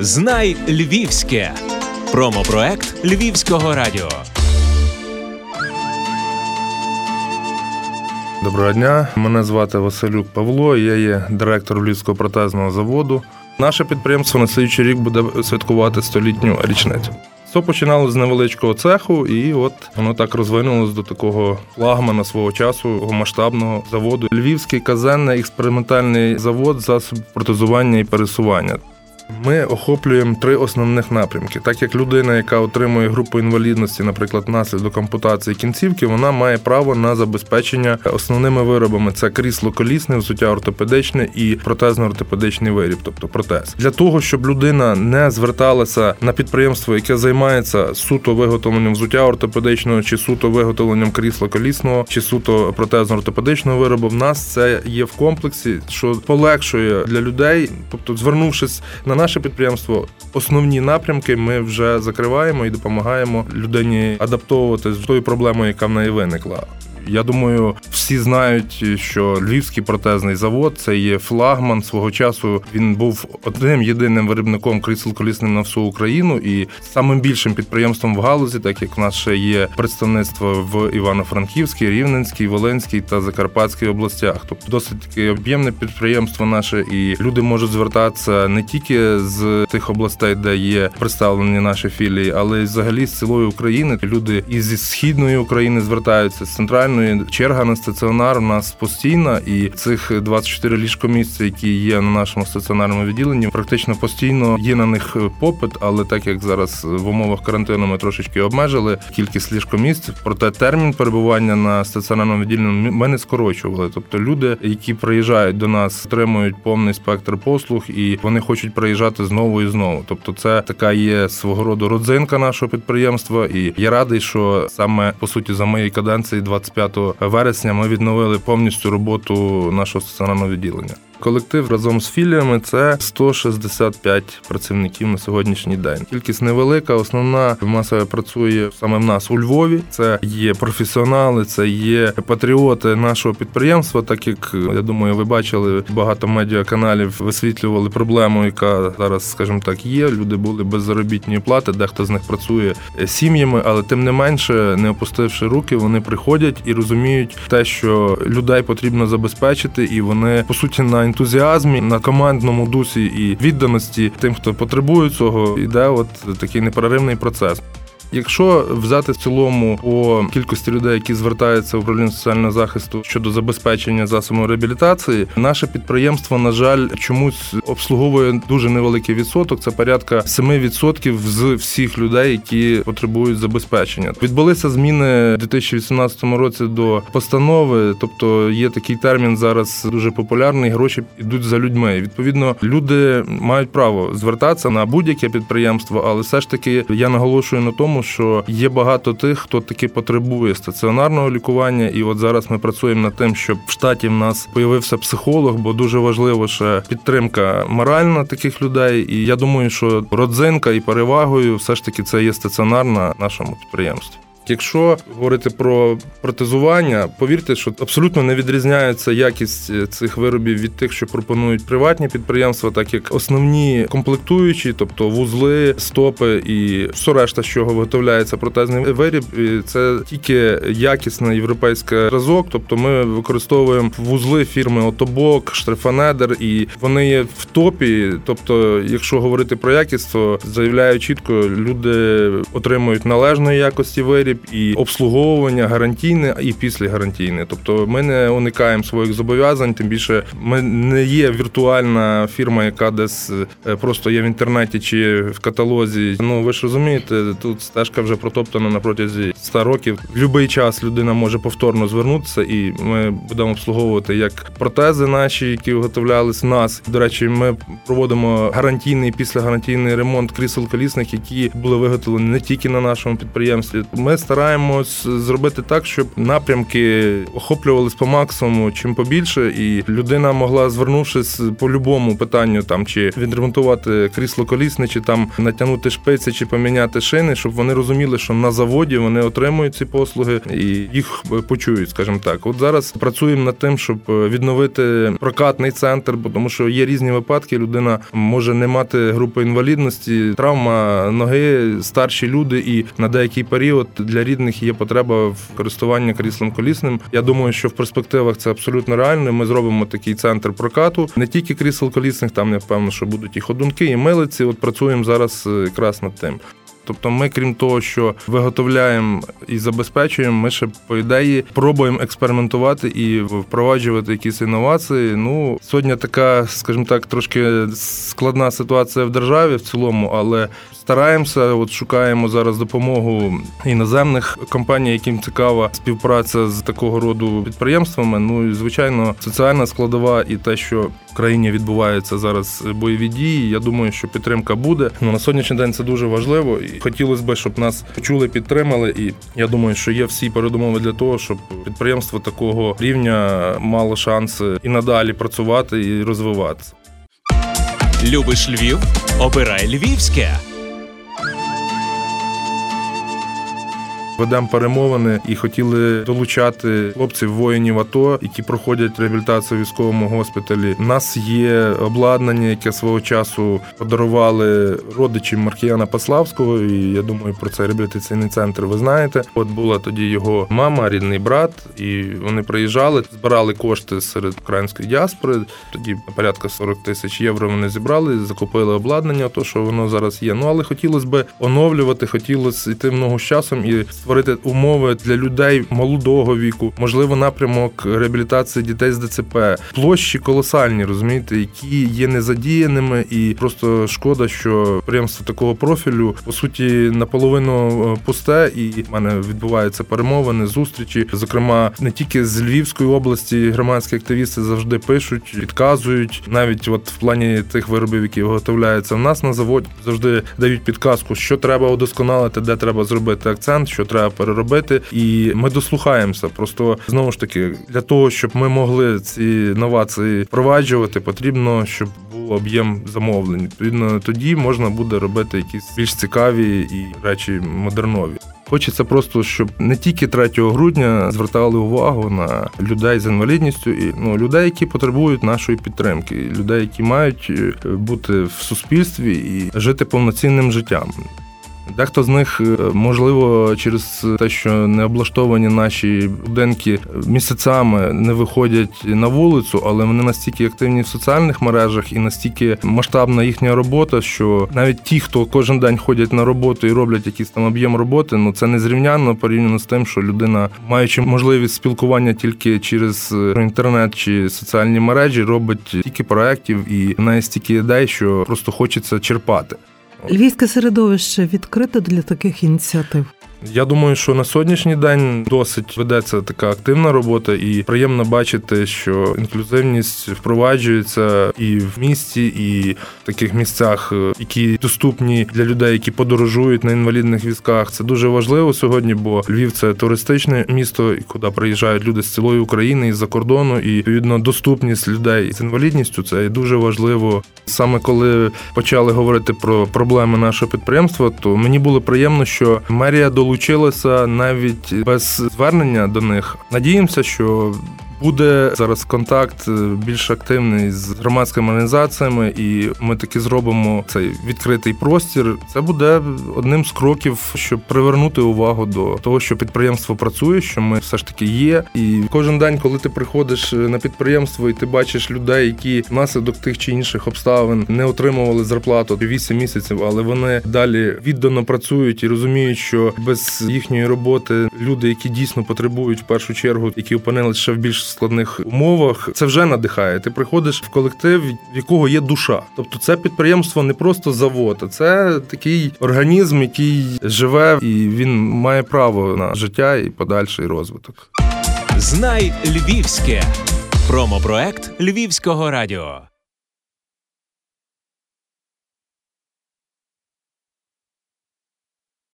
Знай Львівське. Промопроект Львівського радіо. Доброго дня. Мене звати Василюк Павло. Я є директор Львівського протезного заводу. Наше підприємство на слідчий рік буде святкувати столітню річницю. Все починало з невеличкого цеху, і от воно так розвинулось до такого флагмана свого часу масштабного заводу. Львівський казенний експериментальний завод засобів протезування і пересування. Ми охоплюємо три основних напрямки. Так як людина, яка отримує групу інвалідності, наприклад, внаслідок ампутації кінцівки, вона має право на забезпечення основними виробами: це крісло колісне, взуття ортопедичне і протезно-ортопедичний виріб, тобто протез. Для того щоб людина не зверталася на підприємство, яке займається суто виготовленням взуття ортопедичного, чи суто виготовленням крісла колісного, чи суто протезно-ортопедичного виробу, в нас це є в комплексі, що полегшує для людей, тобто звернувшись на наше підприємство основні напрямки ми вже закриваємо і допомагаємо людині адаптовуватись з тою проблемою, яка в неї виникла. Я думаю, всі знають, що Львівський протезний завод це є флагман свого часу. Він був одним єдиним виробником крісел колісних на всю Україну і самим більшим підприємством в галузі, так як в нас ще є представництво в Івано-Франківській, Рівненській, Волинській та Закарпатській областях. Тобто досить таке об'ємне підприємство наше, і люди можуть звертатися не тільки з тих областей, де є представлені наші філії, але й взагалі з цілої України. Люди і зі східної України звертаються з центральної стаціонарної черга на стаціонар у нас постійна, і цих 24 ліжкомісця, які є на нашому стаціонарному відділенні, практично постійно є на них попит. Але так як зараз в умовах карантину ми трошечки обмежили кількість ліжкомісць, проте термін перебування на стаціонарному відділенні ми не скорочували. Тобто люди, які приїжджають до нас, отримують повний спектр послуг, і вони хочуть приїжджати знову і знову. Тобто, це така є свого роду родзинка нашого підприємства, і я радий, що саме по суті за моєї каденції 25 25 вересня ми відновили повністю роботу нашого стаціонарного відділення. Колектив разом з філіями це 165 працівників на сьогоднішній день. Кількість невелика. Основна маса працює саме в нас у Львові. Це є професіонали, це є патріоти нашого підприємства. Так як я думаю, ви бачили багато медіаканалів висвітлювали проблему, яка зараз, скажімо так, є. Люди були без заробітної плати, дехто з них працює сім'ями, але тим не менше, не опустивши руки, вони приходять і розуміють те, що людей потрібно забезпечити, і вони по суті на ентузіазмі, на командному дусі і відданості тим, хто потребує цього, іде от такий непроривний процес. Якщо взяти в цілому по кількості людей, які звертаються в управління соціального захисту щодо забезпечення засобами реабілітації, наше підприємство, на жаль, чомусь обслуговує дуже невеликий відсоток. Це порядка 7% з всіх людей, які потребують забезпечення. Відбулися зміни у 2018 році до постанови, тобто є такий термін зараз дуже популярний. Гроші йдуть за людьми. Відповідно, люди мають право звертатися на будь-яке підприємство, але все ж таки я наголошую на тому тому, що є багато тих, хто таки потребує стаціонарного лікування, і от зараз ми працюємо над тим, щоб в штаті в нас появився психолог, бо дуже важливо ще підтримка моральна таких людей. І я думаю, що родзинка і перевагою все ж таки це є стаціонарна нашому підприємстві. Якщо говорити про протезування, повірте, що абсолютно не відрізняється якість е, цих виробів від тих, що пропонують приватні підприємства, так як основні комплектуючі, тобто вузли, стопи і все решта, з чого виготовляється протезний виріб, це тільки якісний європейський разок. Тобто ми використовуємо вузли фірми Отобок, Штрифанедер, і вони є в топі. Тобто, якщо говорити про якість, то заявляю чітко, люди отримують належної якості виріб і обслуговування гарантійне і післягарантійне. Тобто ми не уникаємо своїх зобов'язань. Тим більше ми не є віртуальна фірма, яка десь е, просто є в інтернеті чи в каталозі. Ну ви ж розумієте, тут стежка вже протоптана на протязі 100 років. В будь-який час людина може повторно звернутися, і ми будемо обслуговувати як протези наші, які виготовлялись в нас. До речі, ми проводимо гарантійний післягарантійний ремонт крісел колісних, які були виготовлені не тільки на нашому підприємстві. Ми стараємось зробити так, щоб напрямки охоплювались по максимуму чим побільше, і людина могла, звернувшись по любому питанню, там чи відремонтувати крісло колісне, чи там натягнути шпиці, чи поміняти шини, щоб вони розуміли, що на заводі вони отримують ці послуги і їх почують, скажімо так. От зараз працюємо над тим, щоб відновити прокатний центр, бо тому що є різні випадки. Людина може не мати групи інвалідності, травма ноги, старші люди, і на деякий період для рідних є потреба в користуванні кріслом колісним. Я думаю, що в перспективах це абсолютно реально. Ми зробимо такий центр прокату, не тільки крісел колісних, там я впевнений, що будуть і ходунки, і милиці. От працюємо зараз е, якраз над тим. Тобто, ми, крім того, що виготовляємо і забезпечуємо, ми ще по ідеї пробуємо експериментувати і впроваджувати якісь інновації. Ну сьогодні така, скажімо так, трошки складна ситуація в державі в цілому, але стараємося, от шукаємо зараз допомогу іноземних компаній, яким цікава співпраця з такого роду підприємствами. Ну і звичайно, соціальна складова і те, що в країні відбуваються зараз бойові дії. Я думаю, що підтримка буде. Ну на сьогоднішній день це дуже важливо, хотілося б, щоб нас почули, підтримали. І я думаю, що є всі передумови для того, щоб підприємство такого рівня мало шанси і надалі працювати і розвиватися. Любиш Львів? Обирай Львівське. Ведемо перемовини і хотіли долучати хлопців воїнів АТО, які проходять реабілітацію в військовому госпіталі. У нас є обладнання, яке свого часу подарували родичі Маркіяна Паславського. І я думаю, про цей реабілітаційний центр ви знаєте. От була тоді його мама, рідний брат, і вони приїжджали, збирали кошти серед української діаспори. Тоді порядка 40 тисяч євро вони зібрали, закупили обладнання, то що воно зараз є. Ну але хотілося б оновлювати, хотілося йти в ногу з часом і створити умови для людей молодого віку, можливо, напрямок реабілітації дітей з ДЦП, площі колосальні, розумієте, які є незадіяними, і просто шкода, що підприємство такого профілю по суті наполовину е, пусте, і в мене відбуваються перемовини, зустрічі. Зокрема, не тільки з Львівської області громадські активісти завжди пишуть, підказують. Навіть от в плані тих виробів, які виготовляються в нас на заводі, завжди дають підказку, що треба удосконалити, де треба зробити акцент, що треба переробити, і ми дослухаємося. Просто знову ж таки, для того, щоб ми могли ці новації впроваджувати, потрібно, щоб був об'єм замовлень. Відповідно, тоді можна буде робити якісь більш цікаві і речі модернові. Хочеться просто, щоб не тільки 3 грудня звертали увагу на людей з інвалідністю і ну людей, які потребують нашої підтримки, людей, які мають е, бути в суспільстві і жити повноцінним життям. Дехто з них, е, можливо, через те, що не облаштовані наші будинки місяцями не виходять на вулицю, але вони настільки активні в соціальних мережах і настільки масштабна їхня робота, що навіть ті, хто кожен день ходять на роботу і роблять якийсь там об'єм роботи, ну це незрівнянно порівняно з тим, що людина, маючи можливість спілкування тільки через інтернет чи соціальні мережі, робить тільки проєктів і в неї стільки ідей, що просто хочеться черпати. Львівське середовище відкрите для таких ініціатив. Я думаю, що на сьогоднішній день досить ведеться така активна робота, і приємно бачити, що інклюзивність впроваджується і в місті, і в таких місцях, е, які доступні для людей, які подорожують на інвалідних візках. Це дуже важливо сьогодні, бо Львів це туристичне місто, куди приїжджають люди з цілої України і з-за кордону, і відповідно доступність людей з інвалідністю це дуже важливо. Саме коли почали говорити про проблеми нашого підприємства, то мені було приємно, що мерія долучилася долучилися навіть без звернення до них. Надіємося, що Буде зараз контакт е, більш активний з громадськими організаціями, і ми таки зробимо цей відкритий простір. Це буде одним з кроків, щоб привернути увагу до того, що підприємство працює, що ми все ж таки є. І кожен день, коли ти приходиш е, на підприємство і ти бачиш людей, які внаслідок тих чи інших обставин не отримували зарплату 8 місяців, але вони далі віддано працюють і розуміють, що без їхньої роботи люди, які дійсно потребують в першу чергу, які опинилися ще в більш складних умовах. Це вже надихає. Ти приходиш в колектив, в якого є душа. Тобто, це підприємство не просто завод, а це такий організм, який живе, і він має право на життя і подальший розвиток. Знай Львівське промопроект Львівського радіо.